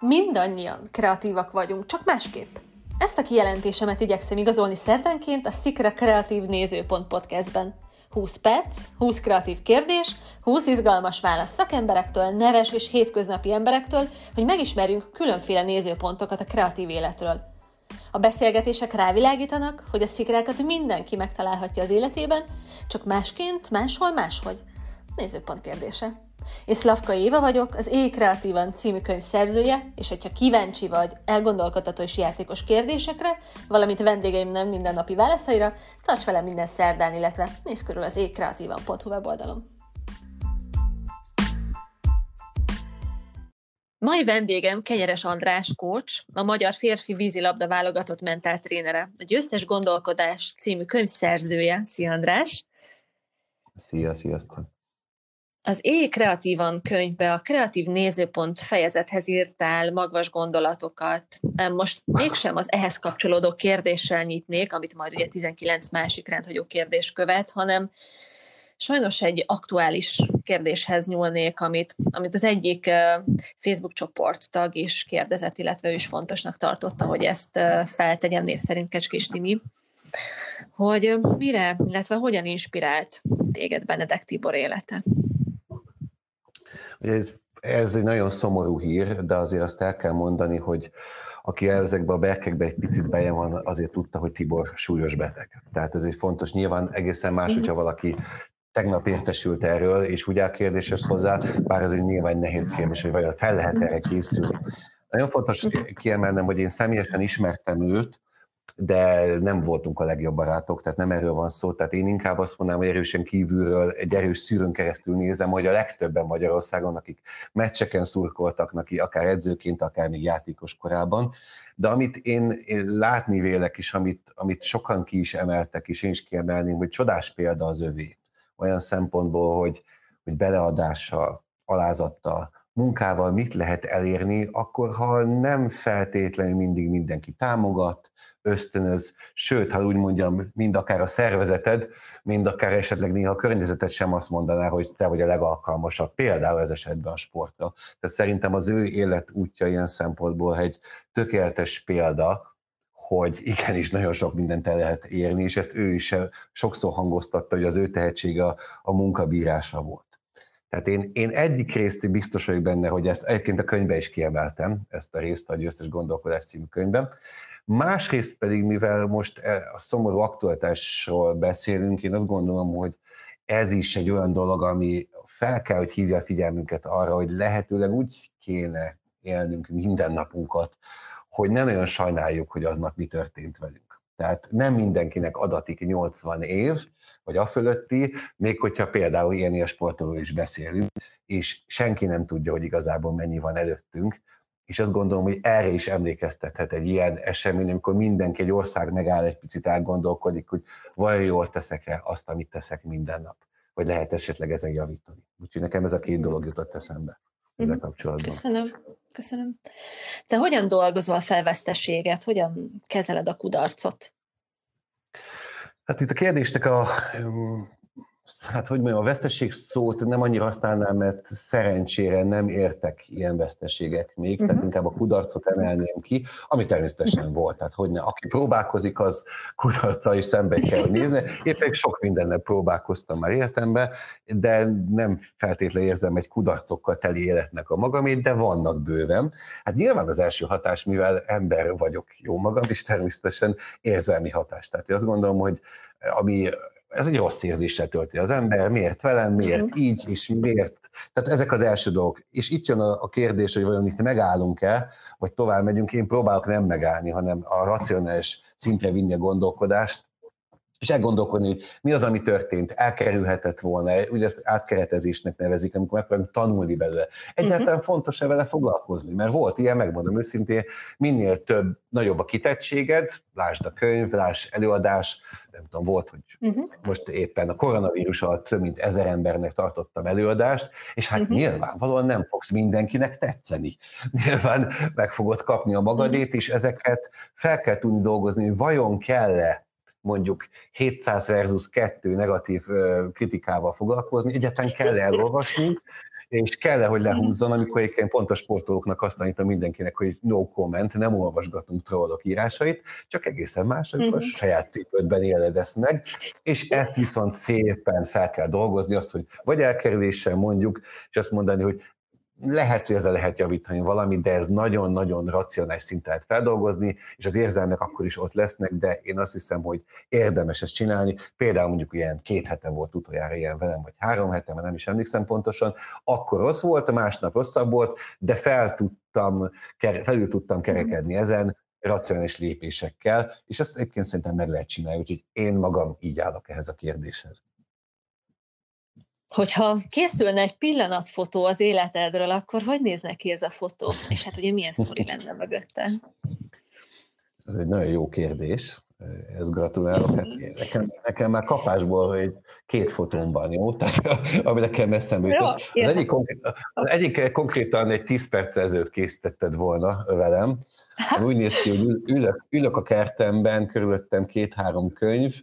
Mindannyian kreatívak vagyunk, csak másképp. Ezt a kijelentésemet igyekszem igazolni szerdánként a Szikra Kreatív Nézőpont podcastben. 20 perc, 20 kreatív kérdés, 20 izgalmas válasz szakemberektől, neves és hétköznapi emberektől, hogy megismerjünk különféle nézőpontokat a kreatív életről. A beszélgetések rávilágítanak, hogy a szikrákat mindenki megtalálhatja az életében, csak másként, máshol, máshogy. Nézőpont kérdése. Én Szlavka Éva vagyok, az Éj Kreatívan című könyv szerzője, és hogyha kíváncsi vagy elgondolkodható és játékos kérdésekre, valamint vendégeim nem mindennapi válaszaira, tarts velem minden szerdán, illetve nézz körül az éjkreatívan.hu weboldalon. Mai vendégem Kenyeres András coach, a magyar férfi vízilabda válogatott mentáltrénere, a Győztes Gondolkodás című könyv szerzője. Szia András! Szia, sziasztok! Az Éj Kreatívan könyvbe a kreatív nézőpont fejezethez írtál magvas gondolatokat. Most mégsem az ehhez kapcsolódó kérdéssel nyitnék, amit majd ugye 19 másik rendhagyó kérdés követ, hanem sajnos egy aktuális kérdéshez nyúlnék, amit, amit az egyik Facebook csoport tag is kérdezett, illetve ő is fontosnak tartotta, hogy ezt feltegyem név szerint Kecskés Timi, hogy mire, illetve hogyan inspirált téged Benedek Tibor élete? Ez, ez egy nagyon szomorú hír, de azért azt el kell mondani, hogy aki ezekbe a berkekbe egy picit beje van, azért tudta, hogy Tibor súlyos beteg. Tehát ez egy fontos, nyilván egészen más, hogyha valaki tegnap értesült erről, és úgy áll kérdéshez hozzá, bár ez egy nyilván nehéz kérdés, hogy vajon fel lehet erre készülni. Nagyon fontos kiemelnem, hogy én személyesen ismertem őt, de nem voltunk a legjobb barátok, tehát nem erről van szó. Tehát én inkább azt mondanám, hogy erősen kívülről, egy erős szűrőn keresztül nézem, hogy a legtöbben Magyarországon, akik meccseken szurkoltak neki, akár edzőként, akár még játékos korában, de amit én, látni vélek is, amit, amit sokan ki is emeltek, és én is kiemelném, hogy csodás példa az övé. Olyan szempontból, hogy, hogy beleadással, alázattal, munkával mit lehet elérni, akkor ha nem feltétlenül mindig mindenki támogat, ösztönöz, sőt, ha úgy mondjam, mind akár a szervezeted, mind akár esetleg néha a környezeted sem azt mondaná, hogy te vagy a legalkalmasabb, például ez esetben a sportra. Tehát szerintem az ő élet útja ilyen szempontból egy tökéletes példa, hogy igenis nagyon sok mindent el lehet érni, és ezt ő is sokszor hangoztatta, hogy az ő tehetsége a, a munkabírása volt. Tehát én, én egyik részt biztos vagyok benne, hogy ezt egyébként a könyvbe is kiemeltem, ezt a részt a Győztes Gondolkodás című könyvben, Másrészt pedig, mivel most e, a szomorú aktualitásról beszélünk, én azt gondolom, hogy ez is egy olyan dolog, ami fel kell, hogy hívja a figyelmünket arra, hogy lehetőleg úgy kéne élnünk minden napunkat, hogy ne nagyon sajnáljuk, hogy aznap mi történt velünk. Tehát nem mindenkinek adatik 80 év, vagy a fölötti, még hogyha például ilyen sportoló is beszélünk, és senki nem tudja, hogy igazából mennyi van előttünk, és azt gondolom, hogy erre is emlékeztethet egy ilyen esemény, amikor mindenki, egy ország megáll egy picit elgondolkodik, hogy vajon jól teszek-e azt, amit teszek minden nap, vagy lehet esetleg ezen javítani. Úgyhogy nekem ez a két dolog jutott eszembe ezzel mhm. kapcsolatban. Köszönöm. Köszönöm. Te hogyan dolgozol a felveszteséget? Hogyan kezeled a kudarcot? Hát itt a kérdésnek a hát hogy mondjam, a veszteség szót nem annyira használnám, mert szerencsére nem értek ilyen veszteségek még, uh-huh. tehát mhm. inkább a kudarcot emelném ki, ami természetesen volt, tehát hogy ne, aki próbálkozik, az kudarca is szembe kell nézni. Éppen sok mindennel próbálkoztam már életemben, de nem feltétlenül érzem egy kudarcokkal teli életnek a magamét, de vannak bőven. Hát nyilván az első hatás, mivel ember vagyok jó magam, és természetesen érzelmi hatás. Tehát én azt gondolom, hogy ami ez egy rossz érzéssel tölti az ember, miért velem, miért uh-huh. így, és miért. Tehát ezek az első dolgok. És itt jön a, a kérdés, hogy vajon itt megállunk-e, vagy tovább megyünk. Én próbálok nem megállni, hanem a racionális szintre vinni a gondolkodást, és elgondolkodni, hogy mi az, ami történt, elkerülhetett volna, ugye ezt átkeretezésnek nevezik, amikor megpróbálunk tanulni belőle. Egyáltalán uh-huh. fontos-e vele foglalkozni, mert volt ilyen, megmondom őszintén, minél több, nagyobb a kitettséged, lásd a könyv, lásd előadás, nem tudom, volt, hogy uh-huh. most éppen a koronavírus alatt több mint ezer embernek tartottam előadást, és hát uh-huh. nyilvánvalóan nem fogsz mindenkinek tetszeni. Nyilván meg fogod kapni a magadét, és ezeket fel kell tudni dolgozni, hogy vajon kell-e mondjuk 700 versus 2 negatív kritikával foglalkozni, egyáltalán kell elolvasni, és kell hogy lehúzzon, amikor egyébként pont a sportolóknak azt tanítom mindenkinek, hogy no comment, nem olvasgatunk trollok írásait, csak egészen más, amikor uh-huh. saját cipődben éled ezt meg, és ezt viszont szépen fel kell dolgozni, azt, hogy vagy elkerüléssel mondjuk, és azt mondani, hogy lehet, hogy ezzel lehet javítani valamit, de ez nagyon-nagyon racionális szinten lehet feldolgozni, és az érzelmek akkor is ott lesznek, de én azt hiszem, hogy érdemes ezt csinálni. Például mondjuk ilyen két hete volt utoljára ilyen velem, vagy három hete, mert nem is emlékszem pontosan, akkor rossz volt, másnap rosszabb volt, de fel tudtam, felül tudtam kerekedni ezen, racionális lépésekkel, és ezt egyébként szerintem meg lehet csinálni, úgyhogy én magam így állok ehhez a kérdéshez hogyha készülne egy pillanatfotó az életedről, akkor hogy nézne ki ez a fotó? És hát ugye milyen sztori lenne mögötte? Ez egy nagyon jó kérdés. Ezt gratulálok. Hát nekem, nekem már kapásból egy két fotón van, jó? Tehát, ami nekem eszembe jutott. Az egyik, az egyik konkrétan egy 10 perc ezelőtt készítetted volna velem. Úgy néz ki, hogy ülök, ülök a kertemben, körülöttem két-három könyv,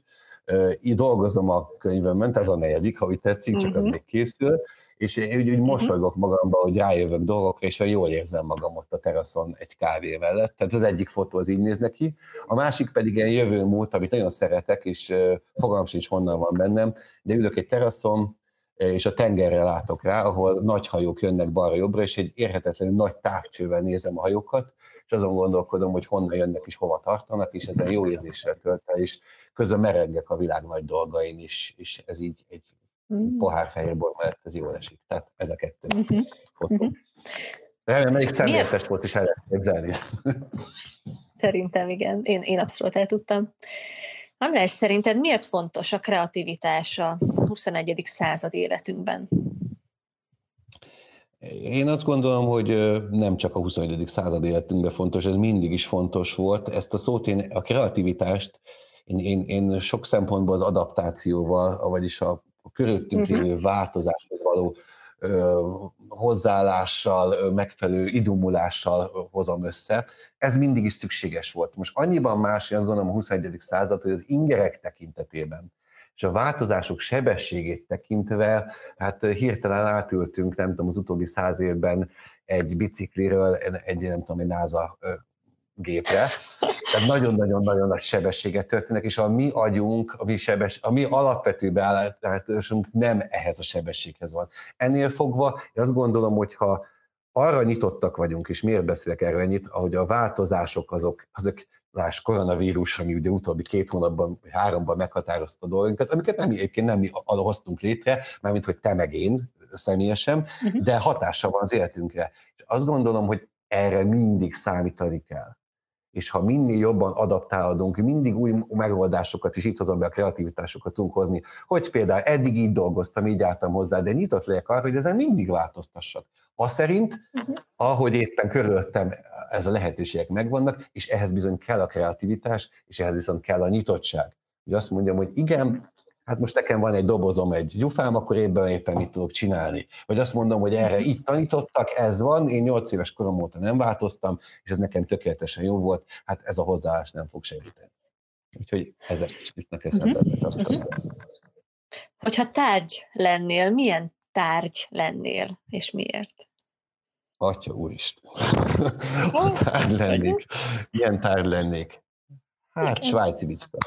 így dolgozom a könyvemben, ez a negyedik, ha úgy tetszik, csak uh-huh. az mhm. még készül, és én úgy, úgy mhm. mosolygok magamba, hogy rájövök dolgokra, és jól érzem magam ott a teraszon egy kávé mellett. Tehát az egyik fotó az így néz neki. A másik pedig ilyen jövő múlt, amit nagyon szeretek, és fogalmam sincs honnan van bennem, de ülök egy teraszon, és a tengerre látok rá, ahol nagy hajók jönnek balra-jobbra, és egy érhetetlenül nagy távcsővel nézem a hajókat, és azon gondolkodom, hogy honnan jönnek és hova tartanak, és ezen jó érzéssel tölt el, és közben merengek a világ nagy dolgain is, és ez így egy mm. pohár fehérbor mellett ez jól esik. Tehát ez a kettő fotó. Mm-hmm. Remélem, melyik szemléletes volt is el lehet képzelni. Szerintem igen, én, én abszolút el tudtam. András, szerinted miért fontos a kreativitás a 21. század életünkben? Én azt gondolom, hogy nem csak a 21. század életünkben fontos, ez mindig is fontos volt. Ezt a szót én, a kreativitást én, én, én sok szempontból az adaptációval, vagyis a, a körülöttünk uh-huh. lévő változáshoz való ö, hozzáállással, ö, megfelelő idumulással hozom össze. Ez mindig is szükséges volt. Most annyiban más, én azt gondolom a 21. század, hogy az ingerek tekintetében és a változások sebességét tekintve, hát hirtelen átültünk, nem tudom, az utóbbi száz évben egy bicikliről egy, nem tudom, egy NASA gépre. Tehát nagyon-nagyon-nagyon nagy sebességet történnek, és a mi agyunk, a mi, sebes, a mi alapvető beállításunk nem ehhez a sebességhez van. Ennél fogva, én azt gondolom, hogyha arra nyitottak vagyunk, és miért beszélek erről ennyit, ahogy a változások azok, azok láss koronavírus, ami ugye utóbbi két hónapban, háromban meghatározta a dolgunkat, amiket nem, egyébként nem mi hoztunk létre, mármint hogy te meg én személyesen, uh-huh. de hatása van az életünkre. És azt gondolom, hogy erre mindig számítani kell és ha minél jobban adaptálódunk, mindig új megoldásokat, és itt hozom be a kreativitásokat tudunk hozni, hogy például eddig így dolgoztam, így álltam hozzá, de nyitott legyek arra, hogy ezen mindig változtassak. Az szerint, uh-huh. ahogy éppen körülöttem ez a lehetőségek megvannak, és ehhez bizony kell a kreativitás, és ehhez viszont kell a nyitottság. Hogy azt mondjam, hogy igen, hát most nekem van egy dobozom, egy gyufám, akkor éppen éppen mit tudok csinálni. Vagy azt mondom, hogy erre itt tanítottak, ez van, én 8 éves korom óta nem változtam, és ez nekem tökéletesen jó volt, hát ez a hozzáállás nem fog segíteni. Úgyhogy ezek is jutnak eszembe. Uh-huh. Hogyha tárgy lennél, milyen tárgy lennél, és miért? Atya úristen. tárgy lennék. Milyen tárgy lennék? Hát, svájci bicska.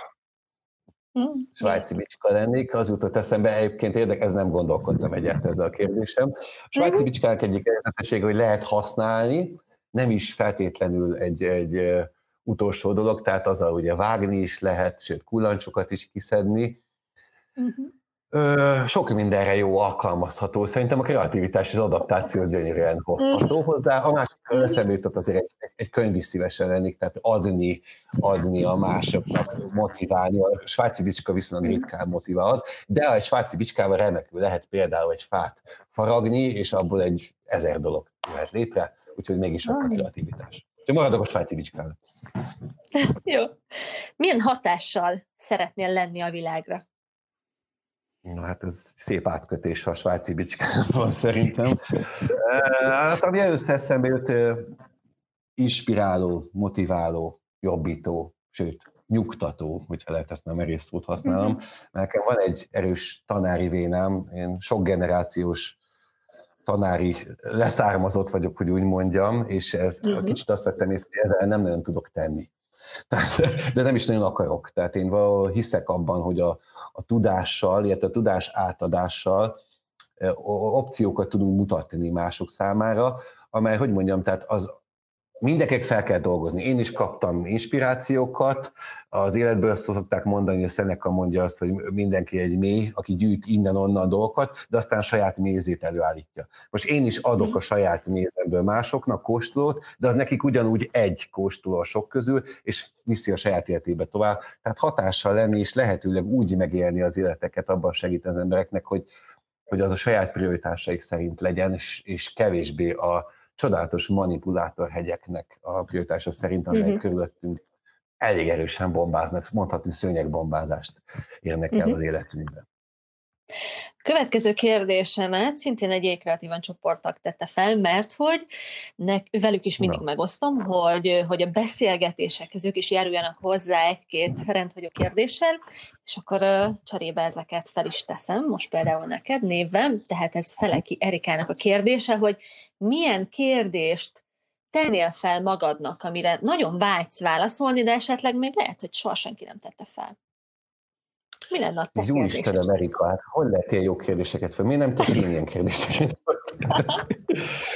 Svájci bicska lennék, az jutott eszembe, egyébként érdek, ez nem gondolkodtam egyáltalán ezzel a kérdésem. A svájci hm. bicskának egyik érdekessége, hogy lehet használni, nem is feltétlenül egy, egy utolsó dolog, tehát azzal ugye vágni is lehet, sőt kullancsokat is kiszedni. Uh-huh. Ö, sok mindenre jó alkalmazható. Szerintem a kreativitás és az adaptáció gyönyörűen hozható hozzá. A másik eszembe jutott azért egy, egy, könyv is szívesen lennék, tehát adni, adni a másoknak, motiválni. A svájci bicska viszonylag ritkán motivál, de egy svájci bicskával remekül lehet például egy fát faragni, és abból egy ezer dolog jöhet létre, úgyhogy mégis sok a kreativitás. Úgyhogy maradok a svájci bicskának. Jó. Milyen hatással szeretnél lenni a világra? Na hát ez szép átkötés a svájci bicskával szerintem. Hát ami először eszembe jött, inspiráló, motiváló, jobbító, sőt, nyugtató, hogyha lehet ezt nem merész szót használom. Uh-huh. Nekem van egy erős tanári vénám, én sok generációs tanári leszármazott vagyok, hogy úgy mondjam, és ez uh-huh. kicsit azt vettem észre, hogy ezzel nem nagyon tudok tenni. De nem is nagyon akarok. Tehát én valahol hiszek abban, hogy a, a tudással, illetve a tudás átadással opciókat tudunk mutatni mások számára, amely, hogy mondjam, tehát az mindenkinek fel kell dolgozni. Én is kaptam inspirációkat, az életből azt szokták mondani, hogy Szeneka mondja azt, hogy mindenki egy mély, aki gyűjt innen-onnan dolgokat, de aztán saját mézét előállítja. Most én is adok a saját mézemből másoknak kóstolót, de az nekik ugyanúgy egy kóstoló a sok közül, és viszi a saját életébe tovább. Tehát hatással lenni, és lehetőleg úgy megélni az életeket, abban segít az embereknek, hogy, hogy az a saját prioritásaik szerint legyen, és, és kevésbé a csodálatos manipulátor hegyeknek a prioritása szerint, amelyek uh-huh. körülöttünk elég erősen bombáznak, mondhatni szőnyegbombázást érnek el uh-huh. az életünkben. Következő kérdésemet szintén egy ékreatívan csoporttak tette fel, mert hogy nek, velük is mindig Na. megosztom, hogy, hogy a beszélgetések ők is járuljanak hozzá egy-két rendhagyó kérdéssel, és akkor uh, cserébe ezeket fel is teszem, most például neked névem, tehát ez Feleki Erikának a kérdése, hogy milyen kérdést tennél fel magadnak, amire nagyon vágysz válaszolni, de esetleg még lehet, hogy soha senki nem tette fel. Mi lenne a te Jó Istenem, Erika, hát hol lehet ilyen jó kérdéseket fel? Miért nem tudok én ilyen kérdéseket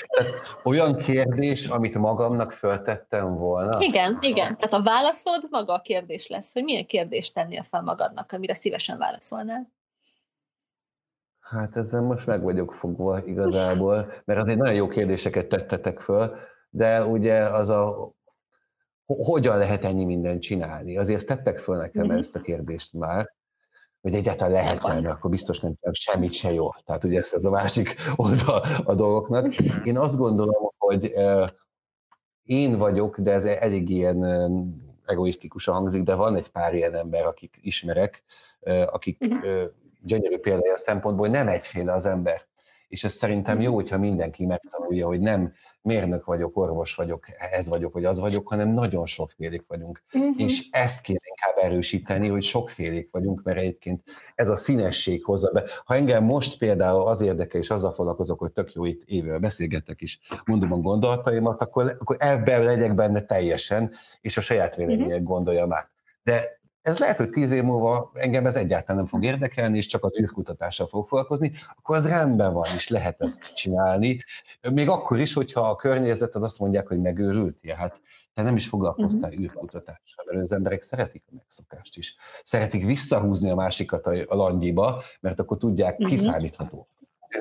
Tehát olyan kérdés, amit magamnak föltettem volna? Igen, igen. Tehát a válaszod maga a kérdés lesz, hogy milyen kérdést tennél fel magadnak, amire szívesen válaszolnál. Hát ezzel most meg vagyok fogva igazából, mert azért nagyon jó kérdéseket tettetek föl, de ugye az a hogyan lehet ennyi mindent csinálni? Azért tettek föl nekem uh-huh. ezt a kérdést már, hogy egyáltalán lehet mert akkor biztos nem tudom semmit se jó. Tehát ugye ez, ez a másik oldal a dolgoknak. Én azt gondolom, hogy én vagyok, de ez elég ilyen egoisztikusan hangzik, de van egy pár ilyen ember, akik ismerek, akik uh-huh. gyönyörű példája a szempontból, hogy nem egyféle az ember. És ez szerintem jó, hogyha mindenki megtanulja, hogy nem mérnök vagyok, orvos vagyok, ez vagyok, vagy az vagyok, hanem nagyon sokfélék vagyunk. Uh-huh. És ezt kéne inkább erősíteni, hogy sokfélék vagyunk, mert egyébként ez a színesség hozza be. Ha engem most például az érdekel, és azzal foglalkozok, hogy tök jó itt évvel beszélgetek is, mondom a gondolataimat, akkor, akkor ebben legyek benne teljesen, és a saját vélemények uh-huh. gondoljam át. De ez lehet, hogy tíz év múlva engem ez egyáltalán nem fog érdekelni, és csak az űrkutatással fog foglalkozni, akkor az rendben van, és lehet ezt csinálni. Még akkor is, hogyha a környezeted azt mondják, hogy megőrültél, hát te nem is foglalkoztál uh-huh. űrkutatással, mert az emberek szeretik a megszokást is. Szeretik visszahúzni a másikat a langyiba, mert akkor tudják, uh-huh. kiszámítható.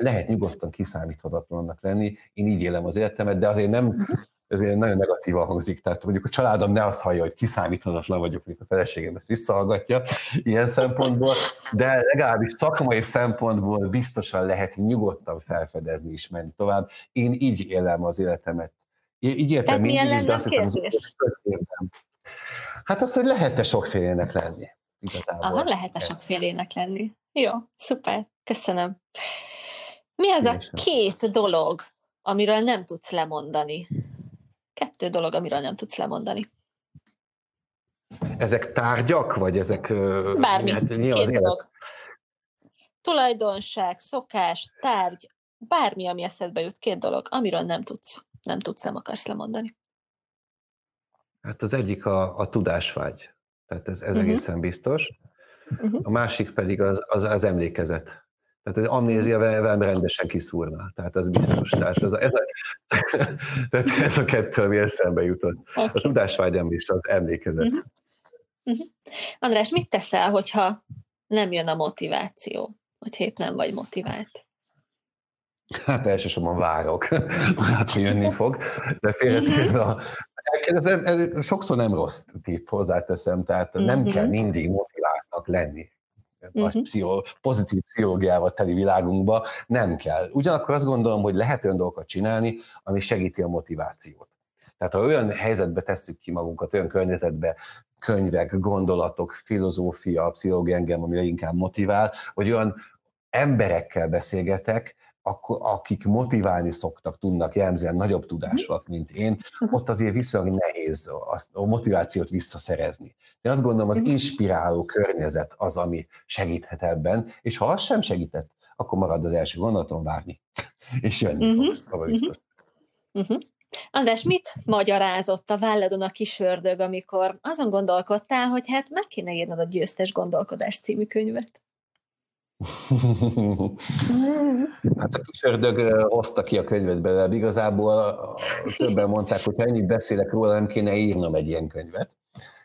Lehet nyugodtan kiszámíthatatlannak lenni, én így élem az életemet, de azért nem uh-huh ezért nagyon negatívan hangzik, tehát mondjuk a családom ne azt hallja, hogy kiszámíthatatlan vagyok, mikor a feleségem ezt visszahallgatja ilyen szempontból, de legalábbis szakmai szempontból biztosan lehet nyugodtan felfedezni és menni tovább. Én így élem az életemet. Így éltem mindig milyen is, de azt hiszem, az Hát az, hogy lehet-e sokfélének lenni. Igazából. Aha, lehet-e sokfélének lenni. Jó, szuper, köszönöm. Mi az a két dolog, amiről nem tudsz lemondani? Kettő dolog, amiről nem tudsz lemondani. Ezek tárgyak, vagy ezek... Bármi, hát, két az dolog. Tulajdonság, szokás, tárgy, bármi, ami eszedbe jut, két dolog, amiről nem tudsz, nem tudsz, nem akarsz lemondani. Hát az egyik a, a tudásvágy, tehát ez, ez uh-huh. egészen biztos. Uh-huh. A másik pedig az, az, az emlékezet. Tehát az amnézia velem rendesen kiszúrna. Tehát az biztos. Tehát ez a, ez a, tehát ez a kettő, ami eszembe jutott. Okay. A tudásvágyam is az emlékezet. Uh-huh. Uh-huh. András, mit teszel, hogyha nem jön a motiváció? Hogy épp nem vagy motivált? Hát elsősorban várok, hát, hogy jönni fog, de félretérve a ez, ez sokszor nem rossz tipp, hozzáteszem, tehát nem uh-huh. kell mindig motiváltnak lenni uh-huh. nagy pszicho, pozitív pszichológiával teli világunkba, nem kell. Ugyanakkor azt gondolom, hogy lehet olyan dolgokat csinálni, ami segíti a motivációt. Tehát ha olyan helyzetbe tesszük ki magunkat, olyan környezetbe, könyvek, gondolatok, filozófia, pszichológia engem, ami inkább motivál, vagy olyan emberekkel beszélgetek, akkor, akik motiválni szoktak, tudnak jellemzően nagyobb tudásúak, mint én, ott azért viszonylag nehéz a motivációt visszaszerezni. De azt gondolom, az inspiráló környezet az, ami segíthet ebben, és ha az sem segített, akkor marad az első gondolaton várni. és jönni uh-huh. fog, biztos. Uh-huh. András, mit magyarázott a válladon a kis ördög, amikor azon gondolkodtál, hogy hát meg kéne írnod a Győztes Gondolkodás című könyvet? hát a kis ördög hozta ki a könyvet belőle. Igazából többen mondták, hogy ha ennyit beszélek róla, nem kéne írnom egy ilyen könyvet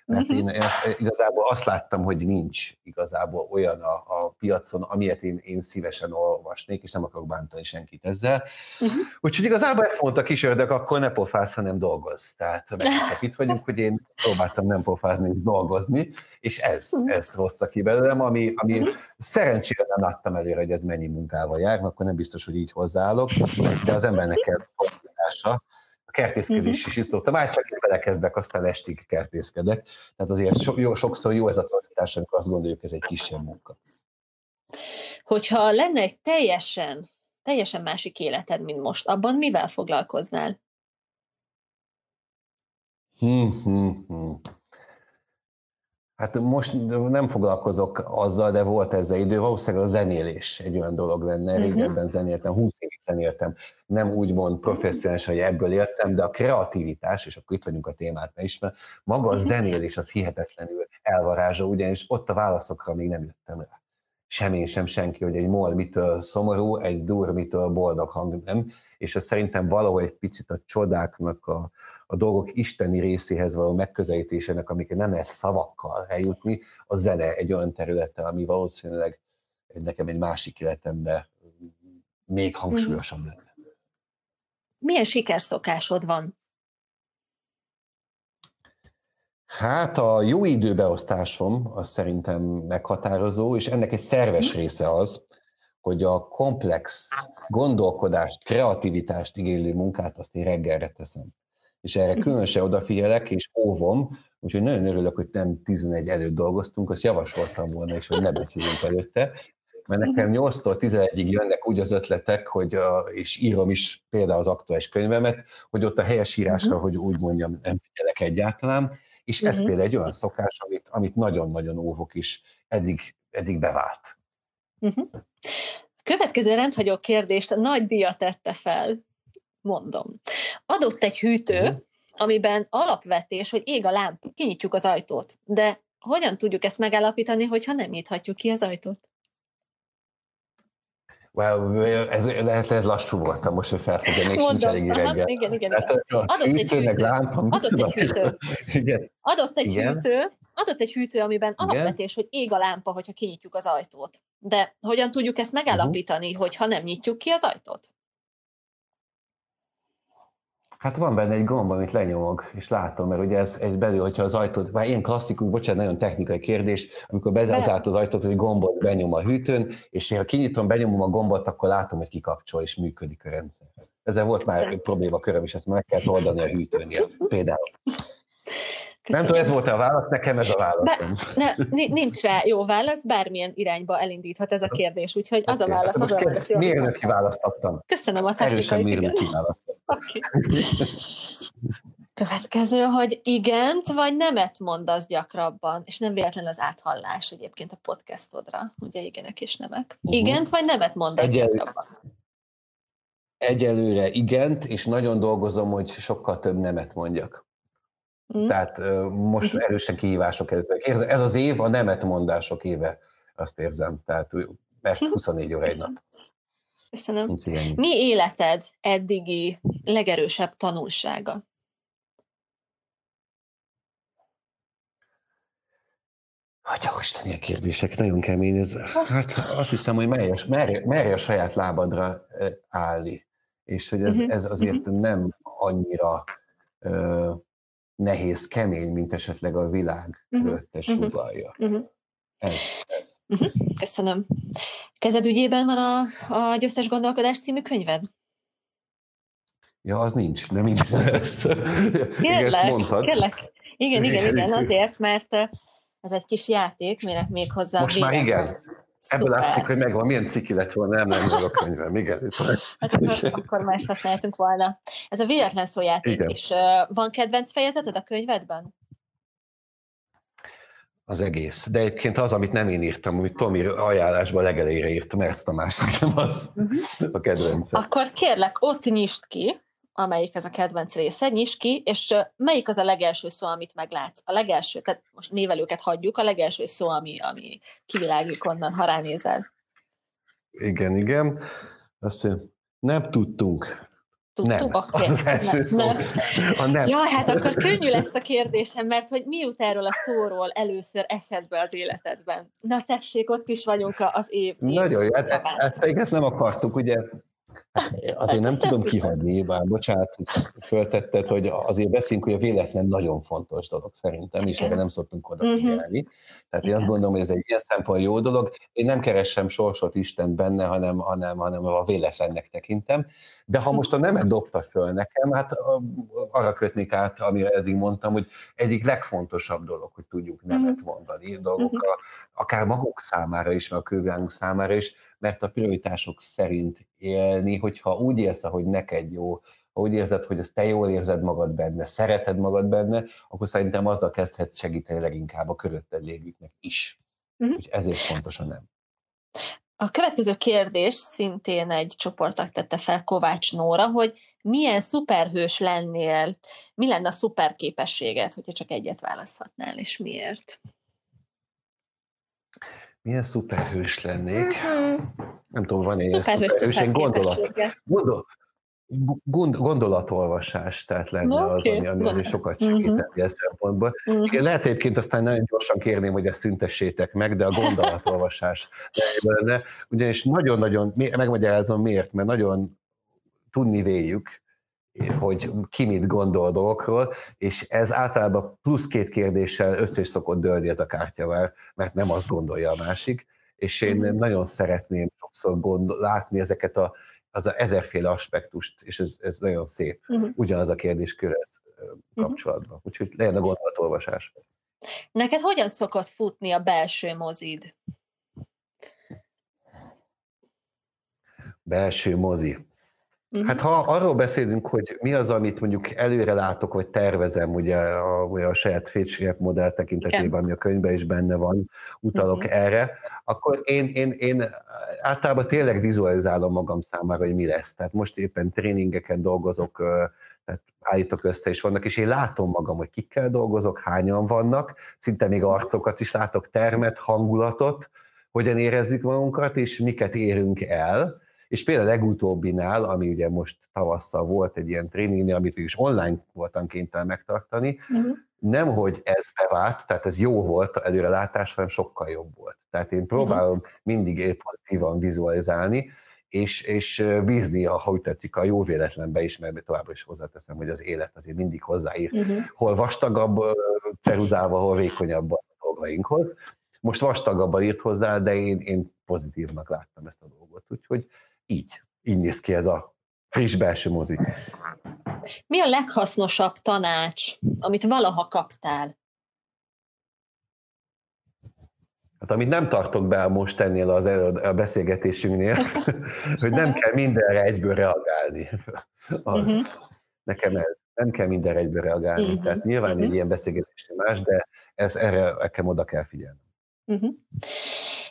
mert mhm. én ezt, igazából azt láttam, hogy nincs igazából olyan a, a piacon, amilyet én, én szívesen olvasnék, és nem akarok bántani senkit ezzel. Uh-huh. Úgyhogy igazából ezt mondta kis ördög, akkor ne pofász, hanem dolgozz. Tehát meg itt vagyunk, hogy én próbáltam nem pofázni, dolgozni, és ez, uh-huh. ez hozta ki belőlem, ami, ami uh-huh. szerencsére nem láttam előre, hogy ez mennyi munkával jár, akkor nem biztos, hogy így hozzáállok, de az embernek kell kertészkedés uh-huh. is iszottam, már csak belekezdek, aztán estig kertészkedek. Tehát azért so, jó, sokszor jó ez a tartás, amikor azt gondoljuk, ez egy kisebb munka. Hogyha lenne egy teljesen, teljesen másik életed, mint most, abban mivel foglalkoznál? Hmm, hmm, hmm. Hát most nem foglalkozok azzal, de volt ezzel idő, valószínűleg a zenélés egy olyan dolog lenne. Mhm. Régebben zenéltem, 20 évig zenéltem, nem úgymond professzionálisan, hogy ebből éltem, de a kreativitás, és akkor itt vagyunk a témát is, mert maga a mhm. zenélés az hihetetlenül elvarázsa, ugyanis ott a válaszokra még nem jöttem rá. Sem én, sem senki, hogy egy mol mitől szomorú, egy dur mitől boldog hang, nem? És ez szerintem valahol egy picit a csodáknak a, a dolgok isteni részéhez való megközelítésének, amiket nem lehet szavakkal eljutni, a zene egy olyan területe, ami valószínűleg nekem egy másik életemben még hangsúlyosabb lenne. Milyen sikerszokásod van? Hát a jó időbeosztásom az szerintem meghatározó, és ennek egy szerves része az, hogy a komplex gondolkodást, kreativitást igénylő munkát azt én reggelre teszem és erre mhm. különösen odafigyelek, és óvom, úgyhogy nagyon örülök, hogy nem 11 előtt dolgoztunk, azt javasoltam volna is, hogy ne beszéljünk előtte, mert nekem 8-tól mhm. 11-ig jönnek úgy az ötletek, hogy a, és írom is például az aktuális könyvemet, hogy ott a helyesírásra, uh-huh. hogy úgy mondjam, nem figyelek egyáltalán, és ez uh-huh. például egy olyan szokás, amit, amit nagyon-nagyon óvok is, eddig, eddig bevált. Uh-huh. Következő rendhagyó kérdést nagy dia tette fel mondom. Adott egy hűtő, uh-huh. amiben alapvetés, hogy ég a lámp, kinyitjuk az ajtót. De hogyan tudjuk ezt megállapítani, hogyha nem nyithatjuk ki az ajtót? Well, ez lehet, ez lassú voltam most, hogy felfogja, még Mondom, sincs elég reggel. Igen, igen, igen. Adott egy hűtő. Lámpam, adott egy hűtő. igen. Adott egy igen. hűtő, adott egy hűtő, amiben igen. alapvetés, hogy ég a lámpa, hogyha kinyitjuk az ajtót. De hogyan tudjuk ezt megállapítani, uh-huh. hogyha nem nyitjuk ki az ajtót? Hát van benne egy gomb, amit lenyomok, és látom, mert ugye ez egy belül, hogyha az ajtót, már ilyen klasszikus, bocsánat, nagyon technikai kérdés, amikor bezárt az ajtót, egy gombot benyom a hűtőn, és ha kinyitom, benyomom a gombot, akkor látom, hogy kikapcsol, és működik a rendszer. Ezzel volt már egy probléma köröm, és ezt meg kell oldani a hűtőnél, például. Köszönöm. Nem tudom, ez volt a válasz, nekem ez a válasz. Ne, nincs rá jó válasz, bármilyen irányba elindíthat ez a kérdés, úgyhogy az okay. a válasz, az a válasz. Miért választottam? Köszönöm a technikai. Erősen miért választottam. Okay. Következő, hogy igent vagy nemet mondasz gyakrabban, és nem véletlenül az áthallás egyébként a podcastodra, ugye igenek és nemek. Uh-huh. Igent vagy nemet mondasz Egyel... gyakrabban? Egyelőre igent, és nagyon dolgozom, hogy sokkal több nemet mondjak. Mm. Tehát most mm. erősen kihívások előtt. Ez az év a nemet mondások éve, azt érzem. Tehát mert 24 óra egy nap. Köszönöm. Mi életed eddigi legerősebb tanulsága? Atya Isten, ilyen kérdések, nagyon kemény ez. Hát azt hiszem, hogy merj, merj, merj a saját lábadra állni. És hogy ez, uh-huh. ez azért uh-huh. nem annyira nehéz, kemény, mint esetleg a világ uh-huh. előtte sugalja. Uh-huh. Ez, ez. Uh-huh. Köszönöm. Kezed ügyében van a, a Győztes Gondolkodás című könyved? Ja, az nincs, de minden ezt, kérlek, ezt mondtad. Kérlek. Igen, igen, igen, igen, azért, mert ez egy kis játék, minek még hozzá Most már igen. Ebből látszik, hogy megvan, milyen ciki lett volna, nem lenne a könyvem, igen. Hát akkor, akkor más használtunk volna. Ez a véletlen szójáték igen. is. Van kedvenc fejezeted a könyvedben? az egész. De egyébként az, amit nem én írtam, amit Tomi ajánlásban legelére írtam, ezt Tamás nekem az uh-huh. a kedvencem. Akkor kérlek, ott nyisd ki, amelyik ez a kedvenc része, nyisd ki, és melyik az a legelső szó, amit meglátsz? A legelső, tehát most névelőket hagyjuk, a legelső szó, ami, ami kiviláglik onnan, ha ránézel. Igen, igen. Azt mondja, nem tudtunk. Tudtuk? Nem, okay. az első szó. Nem. A nem. Ja, hát akkor könnyű lesz a kérdésem, mert hogy mi jut erről a szóról először eszedbe az életedben? Na tessék, ott is vagyunk az év. Nagyon jó, hát, hát pedig ezt nem akartuk, ugye Azért nem tudom kihagyni, bár bocsánat, hogy föltetted, hogy azért beszélünk, hogy a véletlen nagyon fontos dolog szerintem, és erre nem szoktunk oda mhm. Tehát én azt gondolom, hogy ez egy ilyen szempont jó dolog. Én nem keresem sorsot Isten benne, hanem, hanem, hanem a véletlennek tekintem. De ha most a nemet dobta föl nekem, hát arra kötnék át, amire eddig mondtam, hogy egyik legfontosabb dolog, hogy tudjuk nemet mhm. mondani dolgokra, akár maguk számára is, meg a külvilágunk számára is, mert a prioritások szerint élni, hogyha úgy élsz, hogy neked jó, ha úgy érzed, hogy ezt te jól érzed magad benne, szereted magad benne, akkor szerintem azzal kezdhetsz segíteni leginkább a körötted lévőknek is. Uh-huh. Úgyhogy ezért fontos a nem. A következő kérdés szintén egy csoportnak tette fel Kovács Nóra, hogy milyen szuperhős lennél, mi lenne a szuperképességed, hogyha csak egyet választhatnál, és miért? milyen szuperhős lennék. Uh-huh. Nem tudom, van egy szuperhős, én gondolat, gondol, gond, gondolatolvasás, tehát lenne no, az, okay. ami, ami azért sokat mhm. segíteni uh-huh. ilyen szempontból. Uh-huh. Lehet egyébként aztán nagyon gyorsan kérném, hogy ezt szüntessétek meg, de a gondolatolvasás lenne, ugyanis nagyon-nagyon, megmagyarázom miért, mert nagyon tudni véljük, hogy ki mit gondol dolgokról, és ez általában plusz két kérdéssel össze is szokott dőlni ez a kártyavár, mert nem azt gondolja a másik, és én mm. nagyon szeretném sokszor gondol, látni ezeket a, az a ezerféle aspektust, és ez, ez nagyon szép, uh-huh. ugyanaz a kérdéskör ez kapcsolatban. Uh-huh. Úgyhogy legyen a gondolatolvasás. Neked hogyan szokott futni a belső mozid? Belső mozi. Hát ha arról beszélünk, hogy mi az, amit mondjuk előre látok, vagy tervezem, ugye a, ugye a saját fétségek modell tekintetében, ami a könyvben is benne van, utalok uh-huh. erre, akkor én, én, én általában tényleg vizualizálom magam számára, hogy mi lesz. Tehát most éppen tréningeken dolgozok, tehát állítok össze is vannak, és én látom magam, hogy kikkel dolgozok, hányan vannak, szinte még arcokat is látok, termet, hangulatot, hogyan érezzük magunkat, és miket érünk el, és például a legutóbbinál, ami ugye most tavasszal volt egy ilyen tréningnél, amit is online voltam kénytelen megtartani, uh-huh. nem, hogy ez bevált, tehát ez jó volt előrelátás, hanem sokkal jobb volt. Tehát én próbálom uh-huh. mindig pozitívan vizualizálni, és, és bízni, ha úgy tetszik, a jó véletlenbe is, mert továbbra is hozzáteszem, hogy az élet azért mindig hozzáír, uh-huh. hol vastagabb ceruzával, hol vékonyabb a dolgainkhoz. Most vastagabban írt hozzá, de én, én pozitívnak láttam ezt a dolgot. Úgyhogy így, így néz ki ez a friss belső mozi. Mi a leghasznosabb tanács, amit valaha kaptál? Hát amit nem tartok be most ennél az a beszélgetésünknél, hogy nem kell mindenre egyből reagálni. Az, uh-huh. Nekem ez, nem kell mindenre egyből reagálni. Uh-huh. Tehát nyilván uh-huh. egy ilyen beszélgetés más, de ez, erre nekem oda kell figyelni. Uh-huh.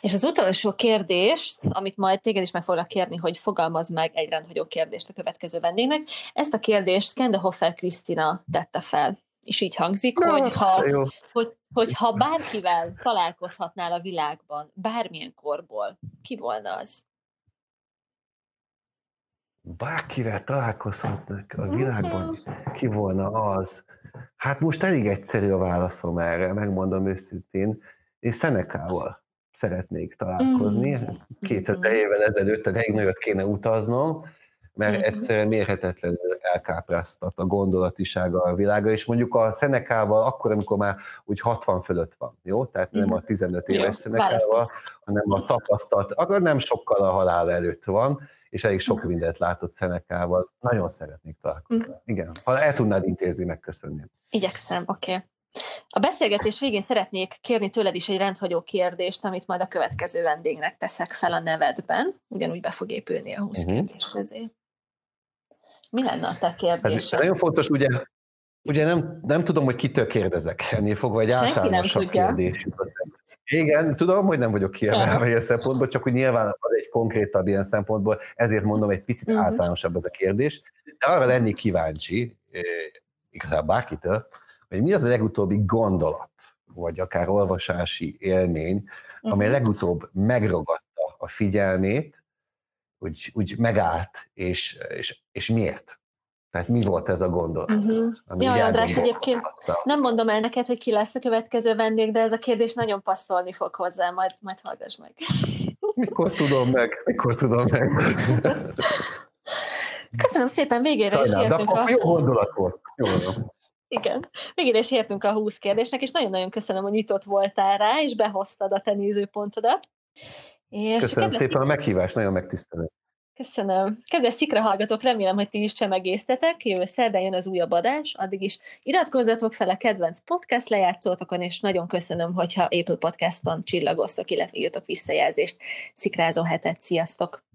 És az utolsó kérdést, amit majd téged is meg foglak kérni, hogy fogalmaz meg egy rendhagyó kérdést a következő vendégnek, ezt a kérdést Kende Hoffer Krisztina tette fel. És így hangzik, no, hogy, ha, hogy, hogy ha bárkivel találkozhatnál a világban, bármilyen korból, ki volna az? Bárkivel találkozhatnak a világban, ki volna az? Hát most elég egyszerű a válaszom erre, megmondom őszintén, és Szenekával szeretnék találkozni. Mm. Két öt évvel ezelőtt a nagyot kéne utaznom, mert mm-hmm. egyszerűen mérhetetlenül elkápráztat a gondolatisága a világa, és mondjuk a Szenekával akkor, amikor már úgy 60 fölött van, jó? Tehát nem a 15 éves Szenekával, hanem a tapasztalt, akkor nem sokkal a halál előtt van, és elég sok mindent látott Szenekával. Nagyon szeretnék találkozni. Igen, ha el tudnád intézni, megköszönném. Igyekszem, oké. Okay. A beszélgetés végén szeretnék kérni tőled is egy rendhagyó kérdést, amit majd a következő vendégnek teszek fel a nevedben. Ugyanúgy be fog épülni a 20 uh-huh. kérdés közé. Mi lenne a te kérdésed? Hát, nagyon fontos, ugye, ugye nem, nem tudom, hogy kitől kérdezek ennél fogva, egy általánosabb kérdés. Igen, tudom, hogy nem vagyok kiemelve ilyen szempontból, csak hogy nyilván az egy konkrétabb ilyen szempontból, ezért mondom, egy picit uh-huh. általánosabb ez a kérdés. De arra lennék kíváncsi, eh, igazából bárkitől, hogy mi az a legutóbbi gondolat, vagy akár olvasási élmény, uh-huh. amely legutóbb megragadta a figyelmét, úgy, úgy megállt, és, és, és miért? Tehát mi volt ez a gondolat? Uh-huh. Jaj, András, egyébként nem mondom el neked, hogy ki lesz a következő vendég, de ez a kérdés nagyon passzolni fog hozzá, majd, majd hallgass meg. Mikor tudom meg? Mikor tudom meg? Köszönöm szépen, végére Sajnál, is értünk. De a... jó gondolat volt. Jó Igen, végére is értünk a 20 kérdésnek, és nagyon-nagyon köszönöm, hogy nyitott voltál rá, és behoztad a te nézőpontodat. És köszönöm szépen a meghívást, nagyon megtisztelő. Köszönöm. Kedves szikra hallgatók, remélem, hogy ti is csemegésztetek. Jövő szerdán jön az újabb adás, addig is iratkozzatok fel a kedvenc podcast lejátszótokon, és nagyon köszönöm, hogyha Apple Podcaston csillagoztok, illetve írtok visszajelzést. Szikrázó hetet, sziasztok!